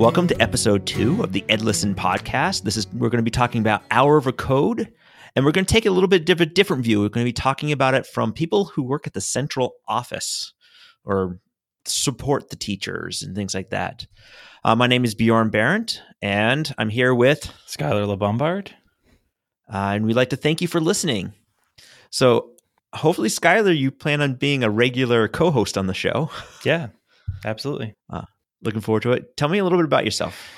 Welcome to episode two of the Ed Listen podcast. This is we're going to be talking about Hour of a Code, and we're going to take a little bit of a different view. We're going to be talking about it from people who work at the central office or support the teachers and things like that. Uh, my name is Bjorn Behrendt, and I'm here with Skylar LeBombard. Uh, and we'd like to thank you for listening. So, hopefully, Skylar, you plan on being a regular co host on the show. Yeah, absolutely. Uh, looking forward to it. Tell me a little bit about yourself.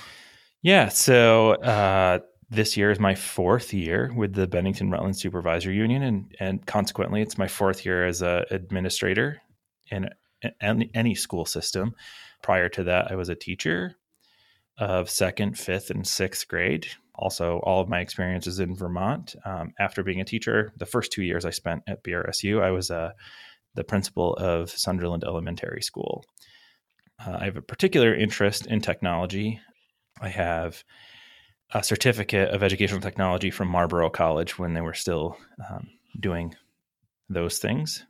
Yeah. So, uh, this year is my fourth year with the Bennington Rutland Supervisory Union, and, and consequently, it's my fourth year as an administrator in any school system. Prior to that, I was a teacher of second, fifth, and sixth grade. Also, all of my experiences in Vermont. Um, after being a teacher, the first two years I spent at BRSU, I was uh, the principal of Sunderland Elementary School. Uh, I have a particular interest in technology. I have a certificate of educational technology from Marlboro College when they were still um, doing those things.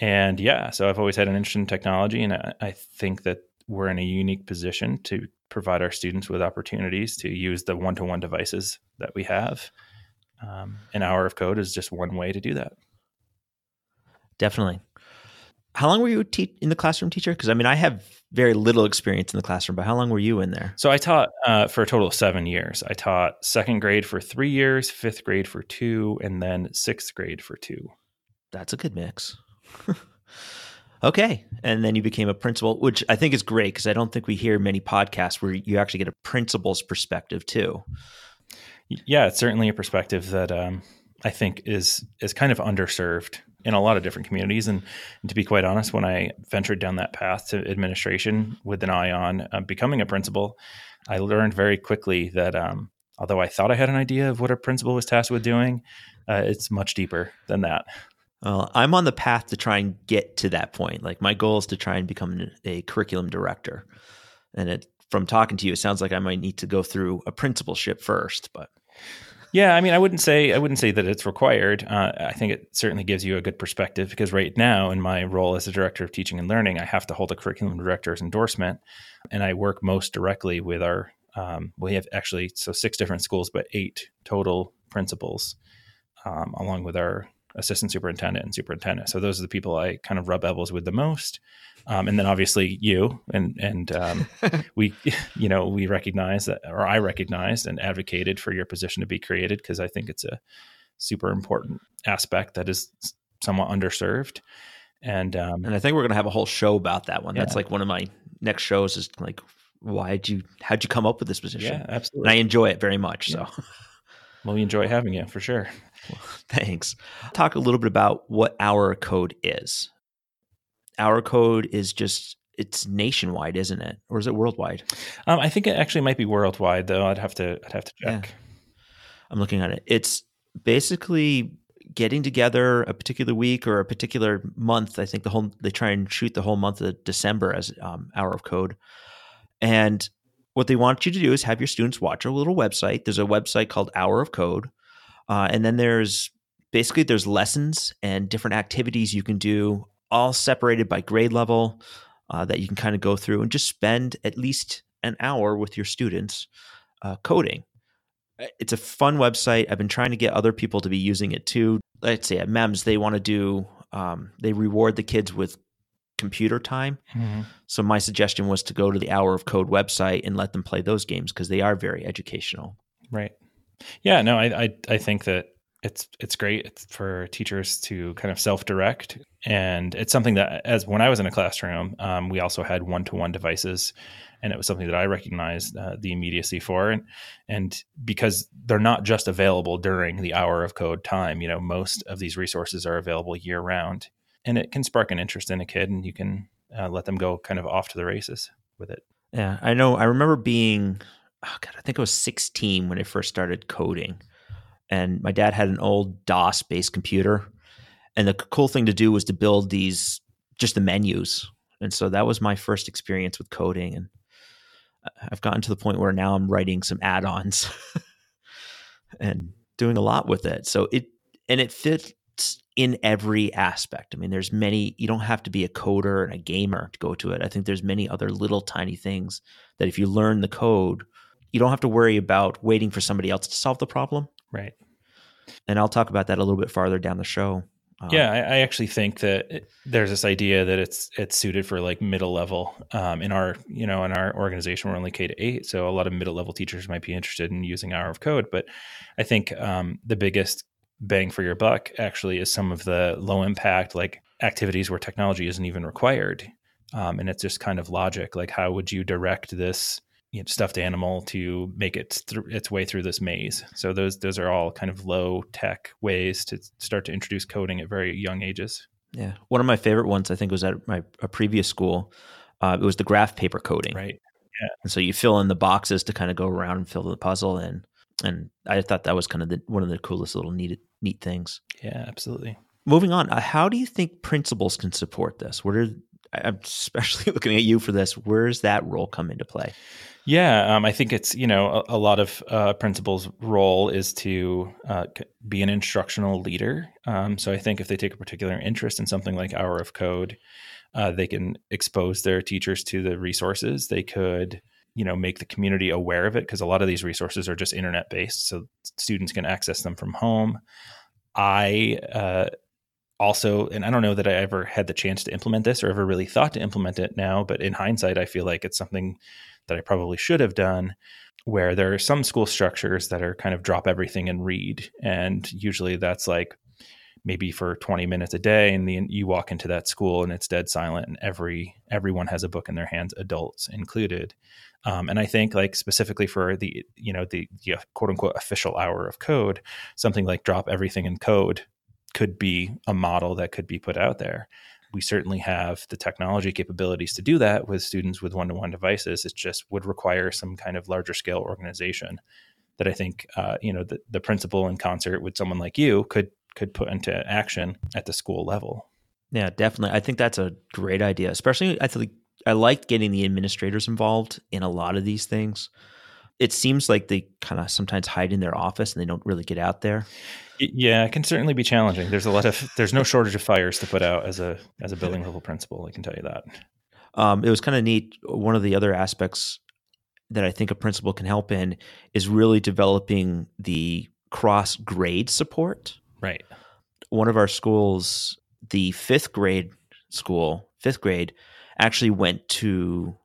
And yeah, so I've always had an interest in technology, and I, I think that we're in a unique position to provide our students with opportunities to use the one-to-one devices that we have. Um, an hour of code is just one way to do that. Definitely. How long were you te- in the classroom, teacher? Because I mean, I have very little experience in the classroom, but how long were you in there? So I taught uh, for a total of seven years. I taught second grade for three years, fifth grade for two, and then sixth grade for two. That's a good mix. okay. And then you became a principal, which I think is great because I don't think we hear many podcasts where you actually get a principal's perspective too. Yeah, it's certainly a perspective that um, I think is is kind of underserved in a lot of different communities. And, and, to be quite honest, when I ventured down that path to administration with an eye on uh, becoming a principal, I learned very quickly that um, although I thought I had an idea of what a principal was tasked with doing, uh, it's much deeper than that. Well, I'm on the path to try and get to that point. Like my goal is to try and become a curriculum director. And it, from talking to you, it sounds like I might need to go through a principalship first. But yeah, I mean, I wouldn't say I wouldn't say that it's required. Uh, I think it certainly gives you a good perspective because right now, in my role as a director of teaching and learning, I have to hold a curriculum director's endorsement, and I work most directly with our. Um, we have actually so six different schools, but eight total principals, um, along with our assistant superintendent and superintendent. So those are the people I kind of rub elbows with the most. Um, and then obviously you and and um, we, you know, we recognize that, or I recognized and advocated for your position to be created because I think it's a super important aspect that is somewhat underserved. And um, and I think we're going to have a whole show about that one. Yeah. That's like one of my next shows is like, why'd you, how'd you come up with this position? Yeah, absolutely. And I enjoy it very much. Yeah. So. Well, we enjoy having you for sure. Thanks. Talk a little bit about what our code is. Our code is just it's nationwide, isn't it, or is it worldwide? Um, I think it actually might be worldwide, though. I'd have to I'd have to check. Yeah. I'm looking at it. It's basically getting together a particular week or a particular month. I think the whole they try and shoot the whole month of December as um, Hour of Code, and what they want you to do is have your students watch a little website. There's a website called Hour of Code, uh, and then there's basically there's lessons and different activities you can do, all separated by grade level uh, that you can kind of go through and just spend at least an hour with your students uh, coding. It's a fun website. I've been trying to get other people to be using it too. Let's say at MEMS, they want to do um, they reward the kids with computer time. Mm-hmm. So my suggestion was to go to the Hour of Code website and let them play those games because they are very educational. Right. Yeah. No, I, I I think that it's it's great for teachers to kind of self direct, and it's something that as when I was in a classroom, um, we also had one to one devices. And it was something that I recognized uh, the immediacy for, and and because they're not just available during the hour of code time. You know, most of these resources are available year round, and it can spark an interest in a kid and you can uh, let them go kind of off to the races with it. Yeah, I know. I remember being, oh God, I think I was 16 when I first started coding. And my dad had an old DOS based computer. And the cool thing to do was to build these, just the menus. And so that was my first experience with coding. And I've gotten to the point where now I'm writing some add ons and doing a lot with it. So it, and it fit in every aspect. I mean, there's many, you don't have to be a coder and a gamer to go to it. I think there's many other little tiny things that if you learn the code, you don't have to worry about waiting for somebody else to solve the problem. Right. And I'll talk about that a little bit farther down the show. Um, yeah, I, I, actually think that it, there's this idea that it's it's suited for like middle level. Um, in our you know in our organization, we're only K to eight, so a lot of middle level teachers might be interested in using Hour of Code. But I think um, the biggest bang for your buck actually is some of the low impact like activities where technology isn't even required, um, and it's just kind of logic. Like how would you direct this you know, stuffed animal to make it th- its way through this maze. So those those are all kind of low tech ways to start to introduce coding at very young ages. Yeah, one of my favorite ones I think was at my a previous school. Uh, it was the graph paper coding. Right. Yeah. And so you fill in the boxes to kind of go around and fill the puzzle in. And I thought that was kind of the, one of the coolest little neat neat things. Yeah, absolutely. Moving on, uh, how do you think principals can support this? What are I'm especially looking at you for this. Where's that role come into play? Yeah, um, I think it's you know a, a lot of uh, principals' role is to uh, be an instructional leader. Um, so I think if they take a particular interest in something like Hour of Code, uh, they can expose their teachers to the resources. They could you know make the community aware of it because a lot of these resources are just internet based, so students can access them from home. I uh, also, and I don't know that I ever had the chance to implement this or ever really thought to implement it now, but in hindsight, I feel like it's something that I probably should have done where there are some school structures that are kind of drop everything and read and usually that's like maybe for 20 minutes a day and then you walk into that school and it's dead silent and every everyone has a book in their hands adults included um, and i think like specifically for the you know the, the quote unquote official hour of code something like drop everything in code could be a model that could be put out there we certainly have the technology capabilities to do that with students with one-to-one devices. It just would require some kind of larger scale organization that I think uh, you know the, the principal in concert with someone like you could could put into action at the school level. Yeah, definitely. I think that's a great idea. Especially, I think I like getting the administrators involved in a lot of these things. It seems like they kind of sometimes hide in their office and they don't really get out there. Yeah, it can certainly be challenging. There's a lot of there's no shortage of fires to put out as a as a building level principal. I can tell you that. Um, it was kind of neat. One of the other aspects that I think a principal can help in is really developing the cross grade support. Right. One of our schools, the fifth grade school, fifth grade, actually went to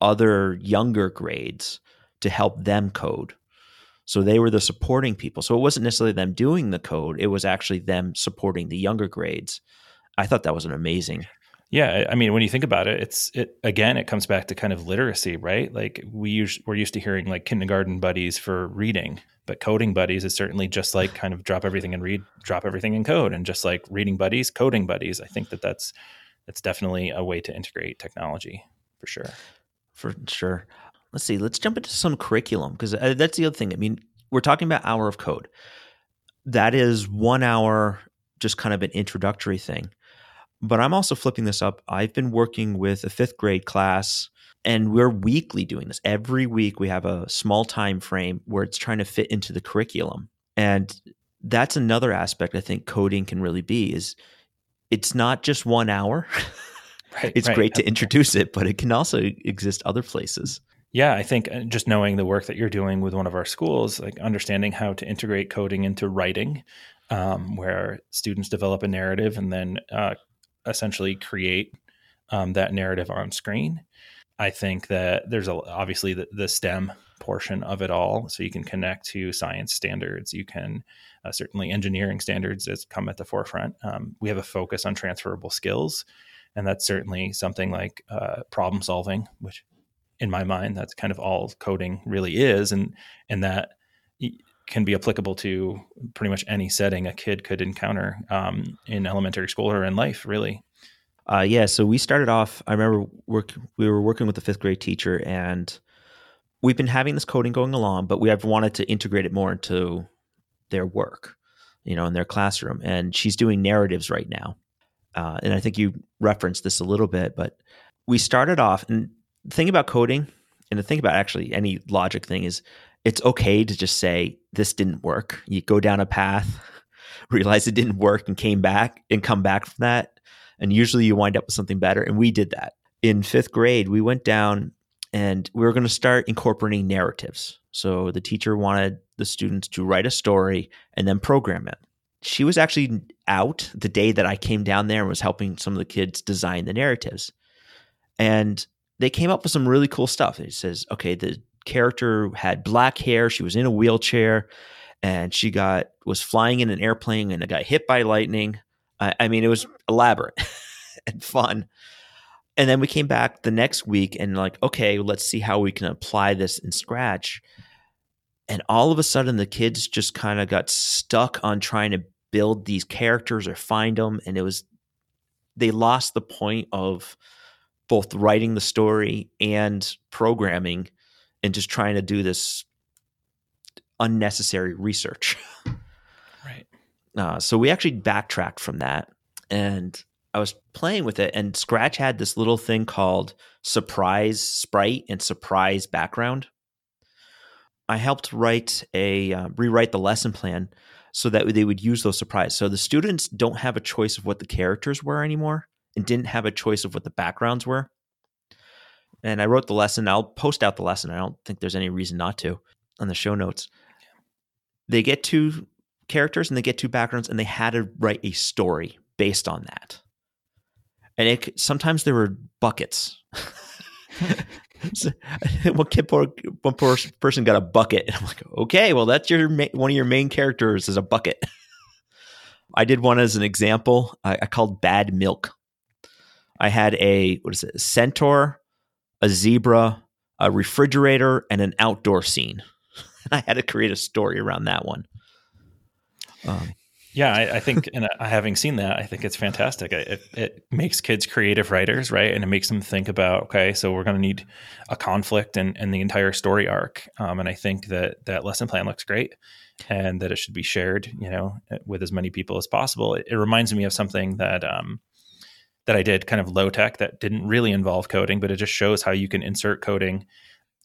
other younger grades to help them code. So they were the supporting people. So it wasn't necessarily them doing the code, it was actually them supporting the younger grades. I thought that was an amazing. Yeah, I mean, when you think about it, it's it again. It comes back to kind of literacy, right? Like we use, we're used to hearing like kindergarten buddies for reading, but coding buddies is certainly just like kind of drop everything and read, drop everything in code, and just like reading buddies, coding buddies. I think that that's that's definitely a way to integrate technology for sure. For sure let's see, let's jump into some curriculum because uh, that's the other thing. I mean, we're talking about hour of code. That is one hour, just kind of an introductory thing. But I'm also flipping this up. I've been working with a fifth grade class and we're weekly doing this. Every week we have a small time frame where it's trying to fit into the curriculum. And that's another aspect I think coding can really be is it's not just one hour. Right, it's right. great to introduce it, but it can also exist other places. Yeah, I think uh, just knowing the work that you're doing with one of our schools, like understanding how to integrate coding into writing, um, where students develop a narrative and then uh, essentially create um, that narrative on screen. I think that there's a, obviously the, the, STEM portion of it all. So you can connect to science standards. You can uh, certainly engineering standards has come at the forefront. Um, we have a focus on transferable skills, and that's certainly something like uh, problem solving, which in my mind that's kind of all coding really is and and that can be applicable to pretty much any setting a kid could encounter um, in elementary school or in life really. Uh, yeah so we started off i remember work, we were working with a fifth grade teacher and we've been having this coding going along but we have wanted to integrate it more into their work you know in their classroom. And she's doing narratives right now. Uh, and i think you referenced this a little bit but we started off and the thing about coding and the thing about actually any logic thing is it's okay to just say this didn't work. You go down a path realize it didn't work and came back and come back from that. And usually you wind up with something better. And we did that. In fifth grade, we went down and we were going to start incorporating narratives. So the teacher wanted the students to write a story and then program it. She was actually out the day that I came down there and was helping some of the kids design the narratives. And they came up with some really cool stuff. It says, okay, the character had black hair, she was in a wheelchair, and she got was flying in an airplane and it got hit by lightning. I, I mean, it was elaborate and fun. And then we came back the next week and like, okay, let's see how we can apply this in Scratch. And all of a sudden, the kids just kind of got stuck on trying to build these characters or find them, and it was they lost the point of both writing the story and programming and just trying to do this unnecessary research. Right. Uh, so we actually backtracked from that and I was playing with it and Scratch had this little thing called surprise sprite and surprise background. I helped write a uh, rewrite the lesson plan so that they would use those surprise. So the students don't have a choice of what the characters were anymore and didn't have a choice of what the backgrounds were. And I wrote the lesson. I'll post out the lesson. I don't think there's any reason not to on the show notes. They get two characters and they get two backgrounds, and they had to write a story based on that. And it sometimes there were buckets. so, one kid, one person got a bucket, and I'm like, okay, well, that's your one of your main characters is a bucket. I did one as an example. I, I called Bad Milk. I had a what is it? A centaur, a zebra, a refrigerator, and an outdoor scene. I had to create a story around that one. Um, yeah, I, I, think, and having seen that, I think it's fantastic. It, it, makes kids creative writers, right? And it makes them think about, okay, so we're going to need a conflict and, and the entire story arc. Um, and I think that that lesson plan looks great, and that it should be shared, you know, with as many people as possible. It, it reminds me of something that um, that I did kind of low tech that didn't really involve coding, but it just shows how you can insert coding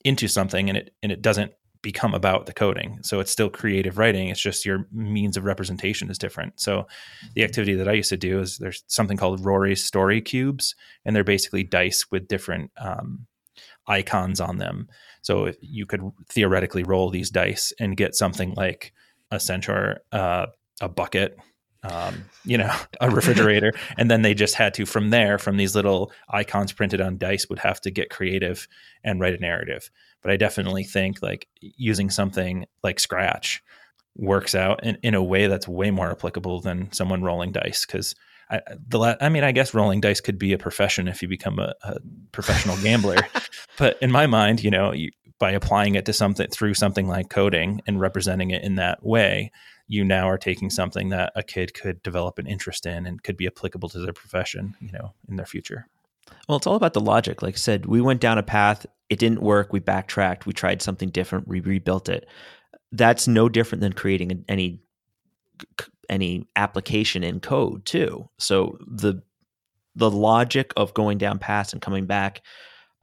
into something and it and it doesn't become about the coding. So it's still creative writing. It's just your means of representation is different. So the activity that I used to do is there's something called Rory's story cubes, and they're basically dice with different um, icons on them. So you could theoretically roll these dice and get something like a centaur, uh, a bucket, um, you know, a refrigerator. and then they just had to, from there, from these little icons printed on dice, would have to get creative and write a narrative. But I definitely think like using something like Scratch works out in, in a way that's way more applicable than someone rolling dice. Cause I, the I mean, I guess rolling dice could be a profession if you become a, a professional gambler. but in my mind, you know, you, by applying it to something through something like coding and representing it in that way, you now are taking something that a kid could develop an interest in and could be applicable to their profession, you know, in their future. Well, it's all about the logic. Like I said, we went down a path, it didn't work, we backtracked, we tried something different, we rebuilt it. That's no different than creating any any application in code too. So the the logic of going down paths and coming back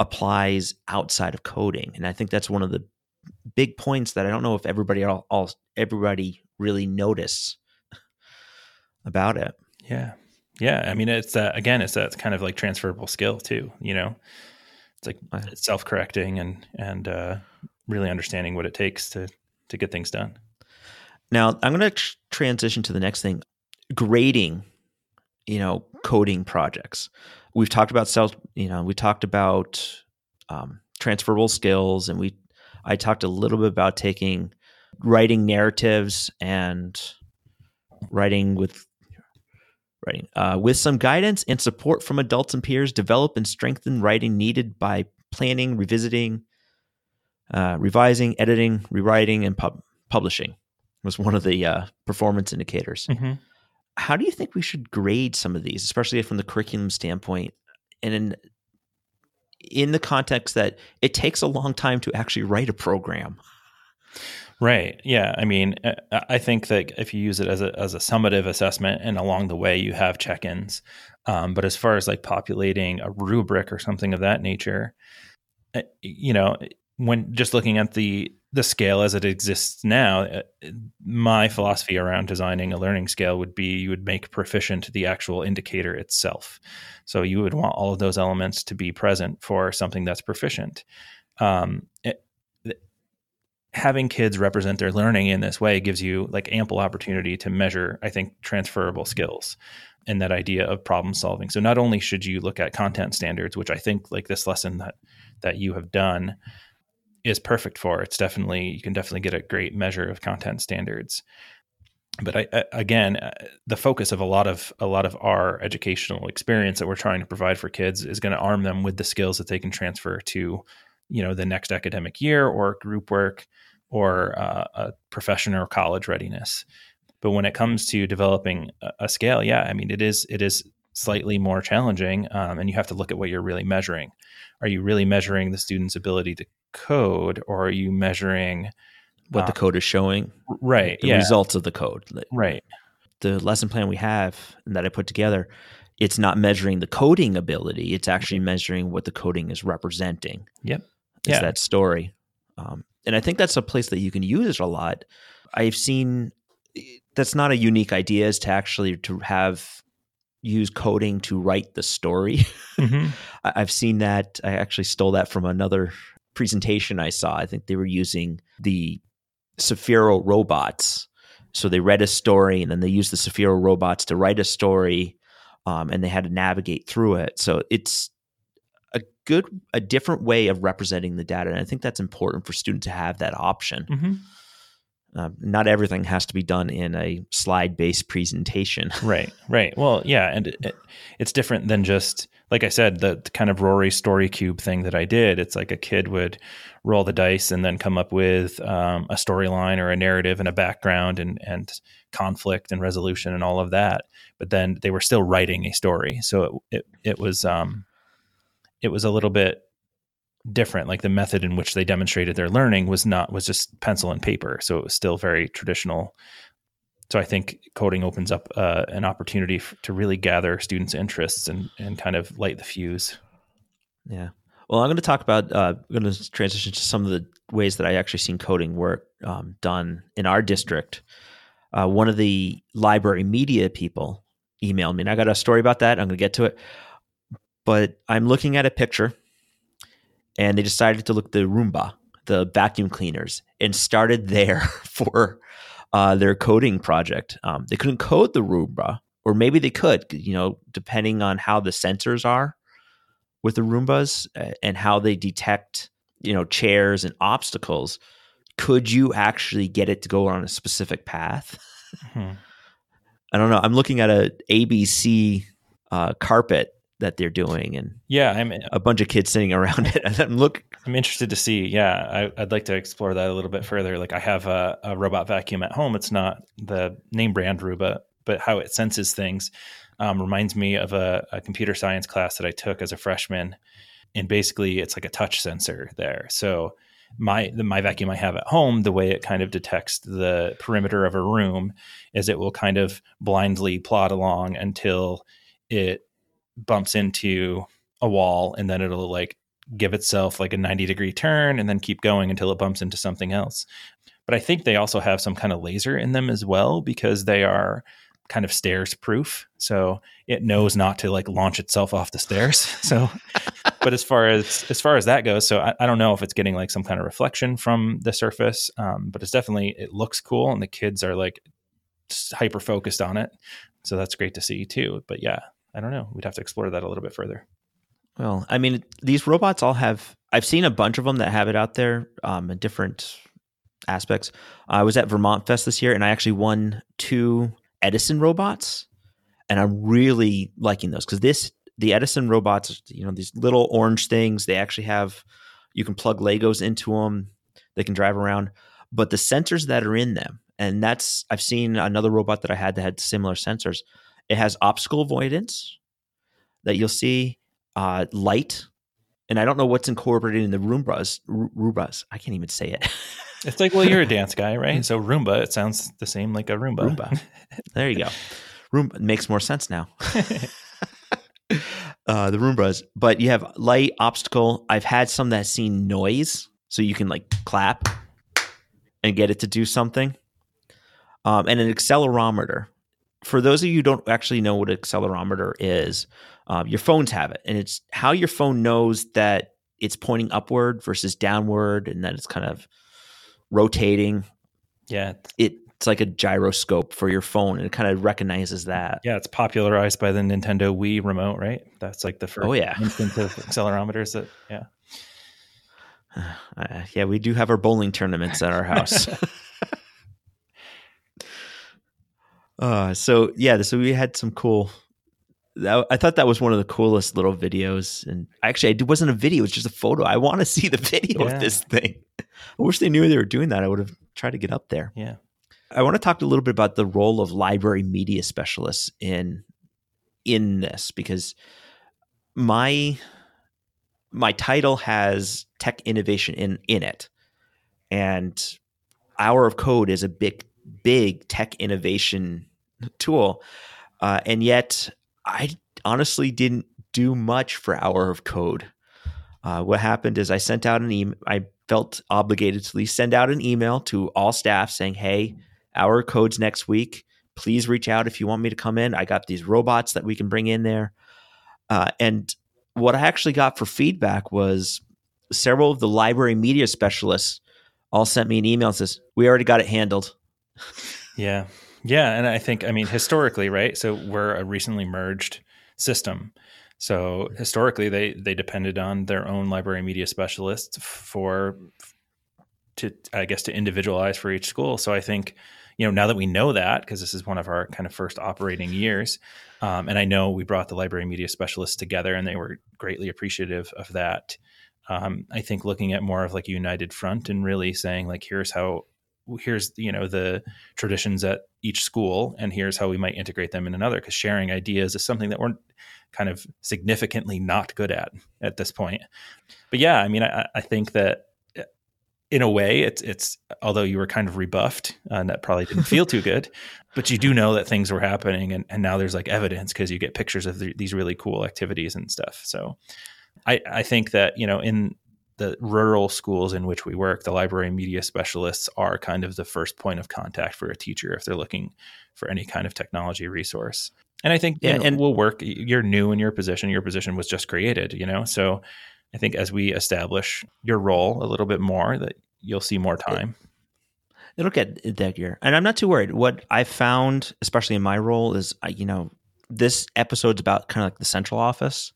applies outside of coding, and I think that's one of the big points that I don't know if everybody all, all everybody really notice about it. Yeah. Yeah. I mean, it's uh, again, it's that kind of like transferable skill too, you know, it's like it's self-correcting and, and, uh, really understanding what it takes to, to get things done. Now I'm going to tr- transition to the next thing, grading, you know, coding projects. We've talked about self, you know, we talked about, um, transferable skills and we, I talked a little bit about taking writing narratives and writing with writing uh, with some guidance and support from adults and peers develop and strengthen writing needed by planning revisiting uh, revising editing rewriting and pub- publishing was one of the uh, performance indicators. Mm-hmm. how do you think we should grade some of these especially from the curriculum standpoint? And in in the context that it takes a long time to actually write a program Right. Yeah. I mean, uh, I think that if you use it as a as a summative assessment, and along the way you have check-ins, um, but as far as like populating a rubric or something of that nature, uh, you know, when just looking at the the scale as it exists now, uh, my philosophy around designing a learning scale would be you would make proficient the actual indicator itself. So you would want all of those elements to be present for something that's proficient. Um, it, having kids represent their learning in this way gives you like ample opportunity to measure, I think, transferable skills and that idea of problem solving. So not only should you look at content standards, which I think like this lesson that that you have done is perfect for. It's definitely you can definitely get a great measure of content standards. But I, again, uh, the focus of a lot of a lot of our educational experience that we're trying to provide for kids is going to arm them with the skills that they can transfer to, you know, the next academic year or group work or uh, a profession or college readiness. But when it comes to developing a, a scale, yeah, I mean, it is it is slightly more challenging, um, and you have to look at what you're really measuring. Are you really measuring the student's ability to code or are you measuring what the uh, code is showing right the yeah. results of the code right the lesson plan we have that i put together it's not measuring the coding ability it's actually measuring what the coding is representing yep is yeah. that story um, and i think that's a place that you can use it a lot i've seen that's not a unique idea is to actually to have use coding to write the story mm-hmm. i've seen that i actually stole that from another presentation I saw, I think they were using the Sphero robots. So they read a story and then they used the Sphero robots to write a story um, and they had to navigate through it. So it's good, a different way of representing the data. And I think that's important for students to have that option. Mm-hmm. Uh, not everything has to be done in a slide based presentation. right, right. Well, yeah. And it, it's different than just like I said, the, the, kind of Rory story cube thing that I did, it's like a kid would roll the dice and then come up with um, a storyline or a narrative and a background and and conflict and resolution and all of that. But then they were still writing a story, so it it, it was um, it was a little bit different. Like the method in which they demonstrated their learning was not was just pencil and paper, so it was still very traditional so I think coding opens up uh, an opportunity f- to really gather students' interests and and kind of light the fuse. Yeah. Well, I'm going to talk about. Uh, I'm going to transition to some of the ways that I actually seen coding work um, done in our district. Uh, one of the library media people emailed me, and I got a story about that. I'm going to get to it, but I'm looking at a picture, and they decided to look at the Roomba, the vacuum cleaners, and started there for uh, their coding project. Um, they couldn't code the Roomba, or maybe they could, you know, depending on how the sensors are with the Roombas and how they detect, you know, chairs and obstacles. Could you actually get it to go on a specific path? Hmm. I don't know. I'm looking at a ABC uh, carpet that they're doing and yeah i'm a bunch of kids sitting around it. And i'm look i'm interested to see yeah I, would like to explore that a little bit further. Like i have a, a, robot vacuum at home. It's not the name brand roomba but how it senses things um, reminds me of a, a computer science class that i took as a freshman. And basically it's like a touch sensor there. So my the, my vacuum I have at home, the way it kind of detects the perimeter of a room is it will kind of blindly plod along until it bumps into a wall and then it'll like give itself like a 90 degree turn and then keep going until it bumps into something else. But I think they also have some kind of laser in them as well because they are kind of stairs proof. So it knows not to like launch itself off the stairs. So, but as far as as far as that goes, so I, I, don't know if it's getting like some kind of reflection from the surface, um, but it's definitely it looks cool, and the kids are like hyper focused on it. So that's great to see too. But yeah, I don't know. We'd have to explore that a little bit further. Well, I mean, these robots all have. I've seen a bunch of them that have it out there um, in different aspects. I was at Vermont Fest this year, and I actually won two Edison robots, and I'm really liking those because this the Edison robots, you know, these little orange things. They actually have you can plug Legos into them. They can drive around, but the sensors that are in them, and that's I've seen another robot that I had that had similar sensors it has obstacle avoidance that you'll see, uh, light, and I don't know what's incorporated in the Roombas. Roombas. I can't even say it. it's like, well, you're a dance guy, right? So Roomba, it sounds the same like a Roomba. Roomba. There you go. Roomba makes more sense now. uh, the Roombas, but you have light, obstacle. I've had some that seen noise, so you can like clap and get it to do something. Um, and an accelerometer. For those of you who don't actually know what an accelerometer is, um, your phones have it, and it's how your phone knows that it's pointing upward versus downward, and that it's kind of rotating. Yeah, it, it's like a gyroscope for your phone, and it kind of recognizes that. Yeah, it's popularized by the Nintendo Wii remote, right? That's like the first oh, yeah. instance of accelerometers. That yeah, uh, yeah, we do have our bowling tournaments at our house. uh, so yeah, so we had some cool I thought that was one of the coolest little videos. And actually, it wasn't a video; it was just a photo. I want to see the video yeah. of this thing. I wish they knew they were doing that. I would have tried to get up there. Yeah. I want to talk a little bit about the role of library media specialists in in this because my my title has tech innovation in in it, and Hour of Code is a big big tech innovation tool, uh, and yet I honestly didn't do much for Hour of Code. Uh, what happened is I sent out an email. I felt obligated to at least send out an email to all staff saying, "Hey, Hour of Code's next week. Please reach out if you want me to come in. I got these robots that we can bring in there." Uh, and what I actually got for feedback was several of the library media specialists all sent me an email and says, "We already got it handled." Yeah, yeah, and I think I mean historically, right? So we're a recently merged system. So historically, they they depended on their own library media specialists for to I guess to individualize for each school. So I think you know now that we know that because this is one of our kind of first operating years, um, and I know we brought the library media specialists together, and they were greatly appreciative of that. Um, I think looking at more of like a united front and really saying like here's how here's you know the traditions at each school and here's how we might integrate them in another because sharing ideas is something that we're kind of significantly not good at at this point. But yeah i mean i, I think that uh, in a way it's it's although you were kind of rebuffed uh, and that probably didn't feel too good but you do know that things were happening and, and now there's like evidence because you get pictures of the, these really cool activities and stuff. So I, I think that you know in the rural schools in which we work, the library media specialists are kind of the first point of contact for a teacher if they're looking for any kind of technology resource. And I think yeah, you know, and we'll work. You're new in your position. Your position was just created, you know. So I think as we establish your role a little bit more, that you'll see more time. It'll get that there, and I'm not too worried. What I found, especially in my role, is uh, you know this episode's about kind of like the central office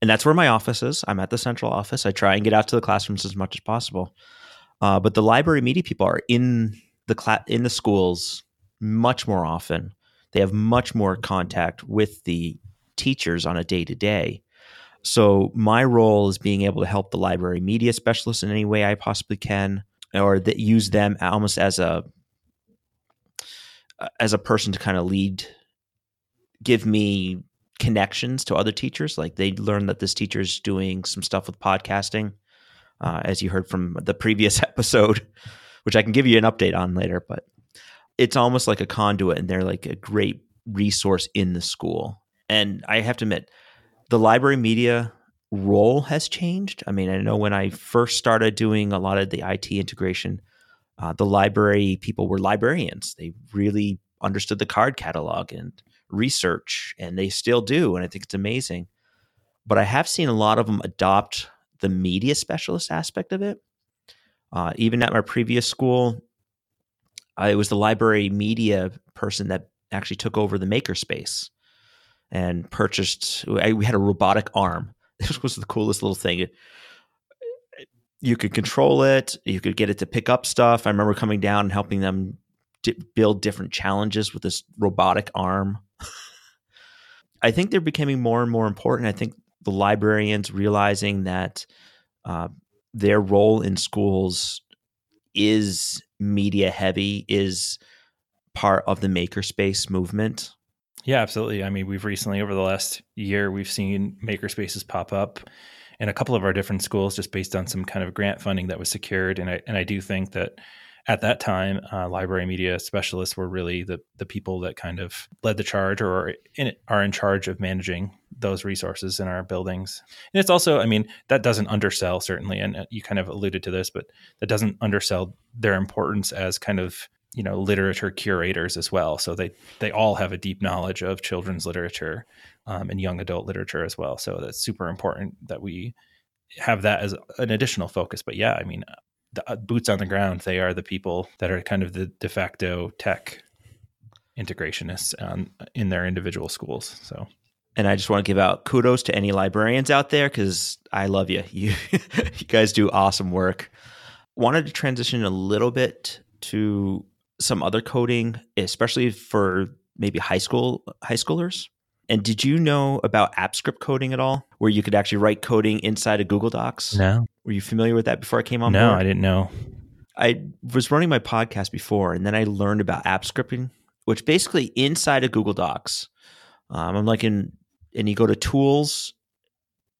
and that's where my office is. I'm at the central office. I try and get out to the classrooms as much as possible. Uh, but the library media people are in the cla- in the schools much more often. They have much more contact with the teachers on a day to day. So my role is being able to help the library media specialists in any way I possibly can, or that use them almost as a as a person to kind of lead, give me connections to other teachers. Like they learn that this teacher is doing some stuff with podcasting, uh, as you heard from the previous episode, which I can give you an update on later. But it's almost like a conduit, and they're like a great resource in the school. And I have to admit, the library media role has changed. I mean, I know when I first started doing a lot of the IT integration, uh, the library people were librarians. They really understood the card catalog and research, and they still do. And I think it's amazing. But I have seen a lot of them adopt the media specialist aspect of it. Uh, even at my previous school, I was the library media person that actually took over the makerspace and purchased. I, we had a robotic arm. This was the coolest little thing. You could control it. You could get it to pick up stuff. I remember coming down and helping them build different challenges with this robotic arm. I think they're becoming more and more important. I think the librarians realizing that uh, their role in schools is media heavy, is part of the makerspace movement. Yeah, absolutely. I mean, we've recently, over the last year, we've seen makerspaces pop up in a couple of our different schools just based on some kind of grant funding that was secured. And I, and I do think that at that time, uh, library media specialists were really the the people that kind of led the charge or in, are in charge of managing those resources in our buildings. And it's also, I mean, that doesn't undersell certainly, and uh, you kind of alluded to this, but that doesn't undersell their importance as kind of you know literature curators as well. So they they all have a deep knowledge of children's literature um, and young adult literature as well. So that's super important that we have that as an additional focus. But yeah, I mean, the uh, boots on the ground, they are the people that are kind of the de facto tech integrationists um, in their individual schools. So and I just want to give out kudos to any librarians out there because I love you. You you guys do awesome work. Wanted to transition a little bit to some other coding, especially for maybe high school high schoolers. And did you know about AppScript coding at all, where you could actually write coding inside of Google Docs? No. Were you familiar with that before I came on no, board? I didn't know. I was running my podcast before, and then I learned about app scripting, which basically inside of Google Docs, um, I'm like in, and you go to Tools,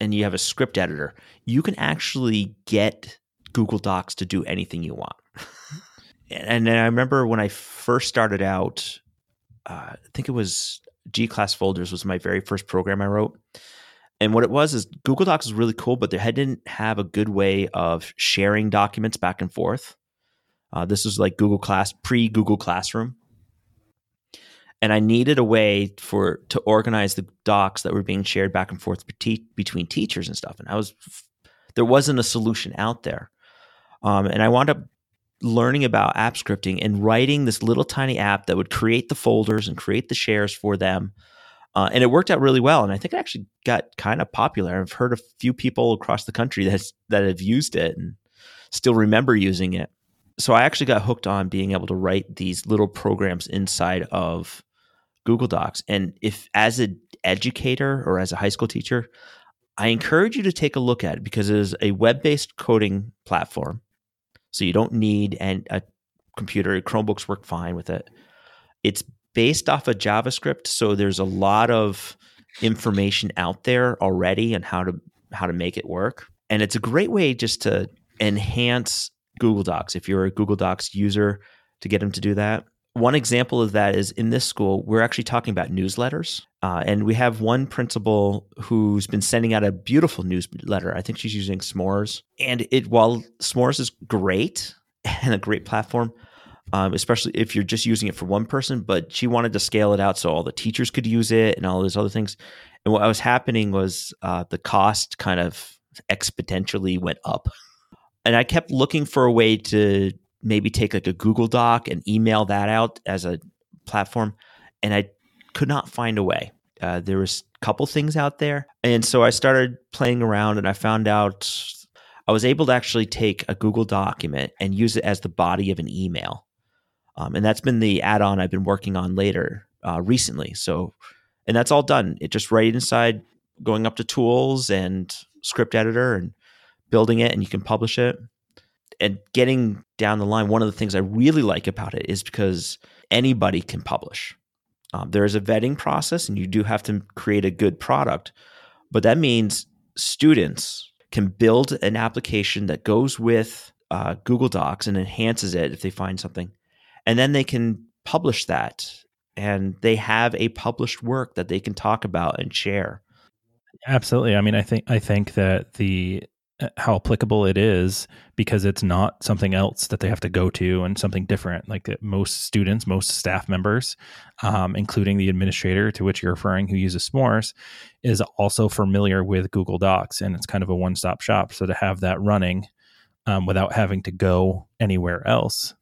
and you have a script editor. You can actually get Google Docs to do anything you want. and I remember when I first started out, uh, I think it was gClassFolders was my very first program I wrote. And what it was is Google Docs is really cool, but they didn't have a good way of sharing documents back and forth. Uh, this was like Google Class, pre Google Classroom. And I needed a way for to organize the docs that were being shared back and forth between teachers and stuff. And I was there wasn't a solution out there. Um, and I wound up learning about app scripting and writing this little tiny app that would create the folders and create the shares for them. Uh, and it worked out really well. And I think it actually got kind of popular. I've heard a few people across the country that's, that have used it and still remember using it. So I actually got hooked on being able to write these little programs inside of Google Docs. And if as an educator or as a high school teacher, I encourage you to take a look at it because it is a web based coding platform so you don't need an, a computer. Chromebooks work fine with it. It's based off of JavaScript, so there's a lot of information out there already on how to how to make it work. And it's a great way just to enhance Google Docs if you're a Google Docs user to get them to do that. One example of that is in this school, we're actually talking about newsletters. Uh, and we have one principal who's been sending out a beautiful newsletter. I think she's using S'mores. And it while S'mores is great and a great platform, um, especially if you're just using it for one person, but she wanted to scale it out so all the teachers could use it and all those other things. And what was happening was uh, the cost kind of exponentially went up. And I kept looking for a way to maybe take like a Google Doc and email that out as a platform. And I could not find a way. Uh, there was a couple things out there. And so I started playing around and I found out I was able to actually take a Google document and use it as the body of an email. Um, and that's been the add on I've been working on later uh, recently. So, and that's all done. It just right inside going up to tools and script editor and building it, and you can publish it and getting down the line, one of the things I really like about it is because anybody can publish. Um, there is a vetting process, and you do have to create a good product, but that means students can build an application that goes with uh, Google Docs and enhances it if they find something, and then they can publish that, and they have a published work that they can talk about and share. Absolutely. I mean, I think I think that the how applicable it is because it's not something else that they have to go to and something different like most students most staff members um, including the administrator to which you're referring who uses s'mores is also familiar with google docs and it's kind of a one-stop shop so to have that running um, without having to go anywhere else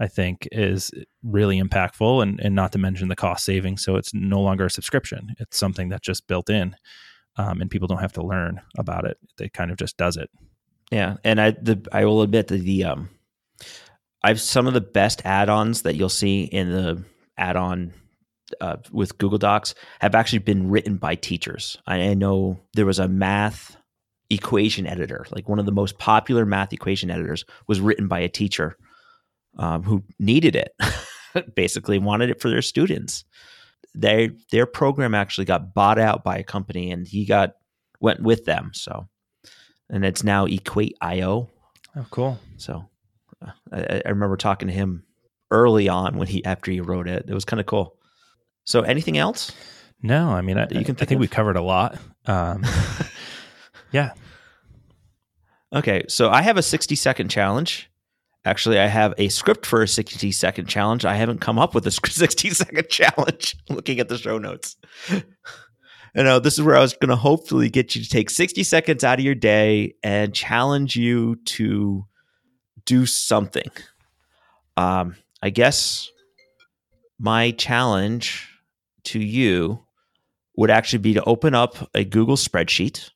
i think is really impactful and, and not to mention the cost savings. so it's no longer a subscription it's something that's just built in um, and people don't have to learn about it. They kind of just does it. Yeah, and I the I will admit that the um, I've some of the best add-ons that you'll see in the add-on uh, with Google Docs have actually been written by teachers. I, I know there was a math equation editor, like one of the most popular math equation editors, was written by a teacher um, who needed it, basically wanted it for their students they their program actually got bought out by a company and he got went with them so and it's now equate.io oh cool so uh, I, I, remember talking to him early on when he after he wrote it it was kind of cool so anything else No, I mean, I, you can I think think of? we covered a lot. Um, yeah. Okay, so I have a 60 second challenge. Actually, I have a script for a 60 second challenge. I haven't come up with a 60 second challenge looking at the show notes. you know this is where I was going to hopefully get you to take 60 seconds out of your day and challenge you to do something. Um, I guess my challenge to you would actually be to open up a Google spreadsheet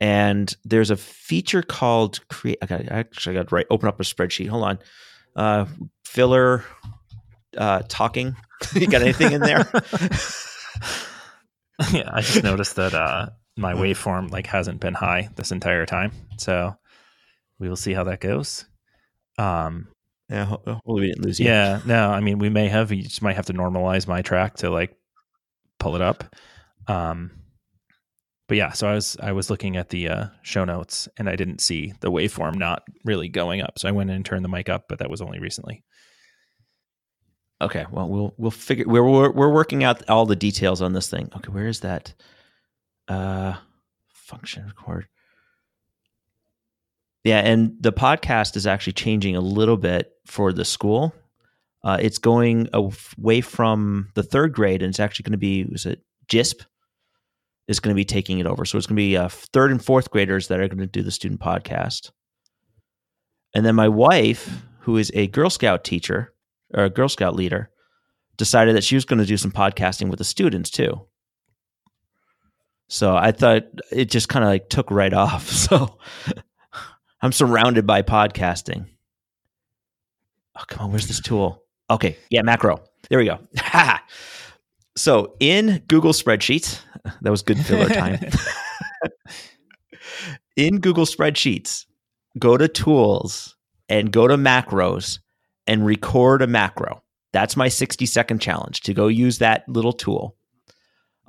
and there's a feature called create. I got actually I got to right. Open up a spreadsheet. Hold on. Uh, filler. Uh, talking. you got anything in there? yeah, I just noticed that uh, my waveform like hasn't been high this entire time, so we will see how that goes. Um, yeah, hopefully we didn't lose you. yeah, no, I mean we may have. You just might have to normalize my track to like pull it up. Um, but yeah, so I was I was looking at the uh, show notes and I didn't see the waveform not really going up, so I went in and turned the mic up, but that was only recently. Okay. Well, we'll we'll figure. We're we're, we're working out all the details on this thing. Okay. Where is that? Uh, function record. Yeah, and the podcast is actually changing a little bit for the school. Uh, it's going away from the third grade, and it's actually going to be was it JISP is going to be taking it over. So it's going to be uh, third and fourth graders that are going to do the student podcast. And then my wife, who is a Girl Scout teacher or a Girl Scout leader, decided that she was going to do some podcasting with the students too. So I thought it just kind of like took right off. So I'm surrounded by podcasting. Oh, come on. Where's this tool? Okay. Yeah, macro. There we go. so in Google Spreadsheets, that was good filler time. in Google Spreadsheets, go to tools and go to macros and record a macro. That's my 60 second challenge to go use that little tool.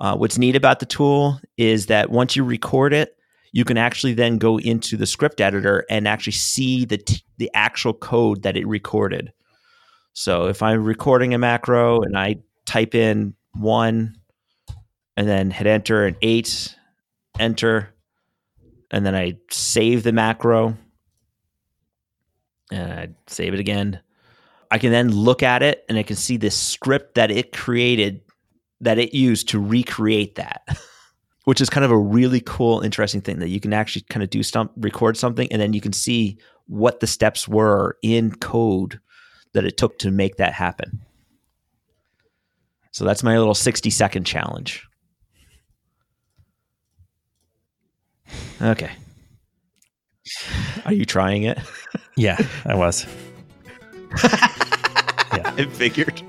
Uh, what's neat about the tool is that once you record it, you can actually then go into the script editor and actually see the t- the actual code that it recorded. So if I'm recording a macro and I type in one and then hit enter and eight, enter, and then I save the macro and I save it again. I can then look at it and I can see this script that it created that it used to recreate that. Which is kind of a really cool, interesting thing that you can actually kind of do some record something and then you can see what the steps were in code that it took to make that happen. So that's my little 60 second challenge. Okay. Are you trying it? Yeah, I was. Yeah. I figured.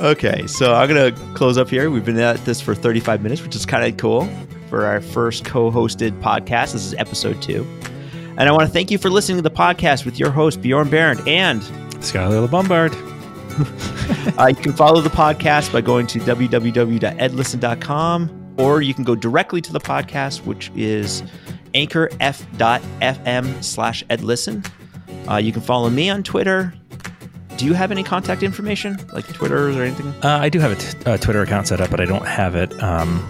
Okay, so I'm gonna close up here. We've been at this for 35 minutes, which is kind of cool for our first co-hosted podcast. This is episode two, and I want to thank you for listening to the podcast with your host Bjorn Behrendt. And Skylar Bombard. uh, you can follow the podcast by going to www.edlisten.com, or you can go directly to the podcast, which is anchor.fm slash edlisten. Uh, you can follow me on Twitter. Do you have any contact information, like Twitter or anything? Uh, I do have a, t- a Twitter account set up, but I don't have it um,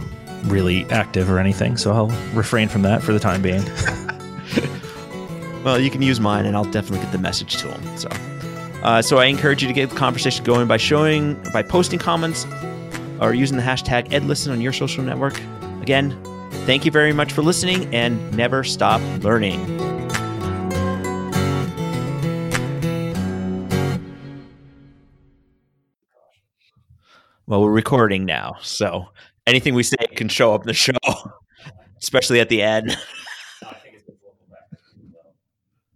really active or anything, so I'll refrain from that for the time being. Well, you can use mine, and I'll definitely get the message to them. So, uh, so I encourage you to get the conversation going by showing, by posting comments, or using the hashtag EdListen on your social network. Again, thank you very much for listening, and never stop learning. Well, we're recording now, so anything we say can show up in the show, especially at the end.